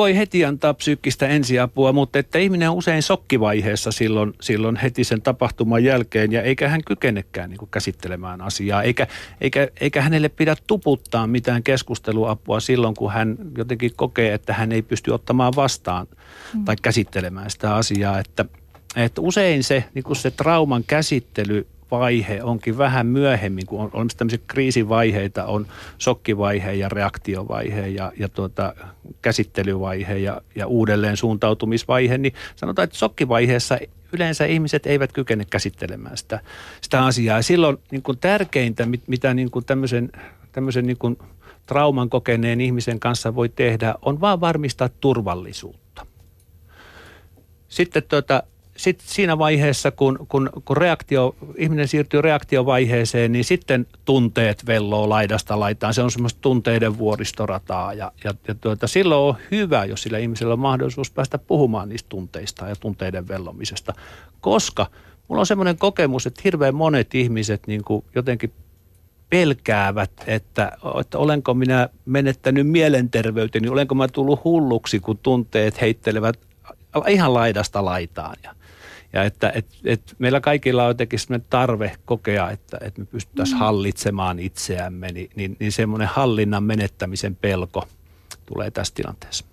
voi heti antaa psyykkistä ensiapua, mutta että ihminen on usein sokkivaiheessa silloin, silloin heti sen tapahtuman jälkeen ja eikä hän kykenekään niin kuin käsittelemään asiaa, eikä, eikä, eikä hänelle pidä tuputtaa mitään keskusteluapua silloin, kun hän jotenkin kokee, että hän ei pysty ottamaan vastaan mm. tai käsittelemään sitä asiaa, että, että usein se, niin kuin se trauman käsittely vaihe onkin vähän myöhemmin, kun on olemassa tämmöisiä kriisivaiheita, on sokkivaihe ja reaktiovaihe ja, ja tuota, käsittelyvaihe ja, ja uudelleen suuntautumisvaihe, niin sanotaan, että sokkivaiheessa yleensä ihmiset eivät kykene käsittelemään sitä, sitä asiaa. Ja silloin niin kuin tärkeintä, mitä niin kuin tämmöisen, tämmöisen niin kuin trauman kokeneen ihmisen kanssa voi tehdä, on vaan varmistaa turvallisuutta. Sitten tuota, sitten siinä vaiheessa, kun, kun, kun reaktio, ihminen siirtyy reaktiovaiheeseen, niin sitten tunteet velloo laidasta laitaan. Se on semmoista tunteiden vuoristorataa ja, ja, ja tuota, silloin on hyvä, jos sillä ihmisellä on mahdollisuus päästä puhumaan niistä tunteista ja tunteiden vellomisesta. Koska mulla on semmoinen kokemus, että hirveän monet ihmiset niin kuin jotenkin pelkäävät, että, että olenko minä menettänyt mielenterveyteni, olenko mä tullut hulluksi, kun tunteet heittelevät ihan laidasta laitaan. Ja, ja että et, et meillä kaikilla on jotenkin sellainen tarve kokea, että, että me pystyttäisiin mm. hallitsemaan itseämme, niin, niin, niin semmoinen hallinnan menettämisen pelko tulee tässä tilanteessa.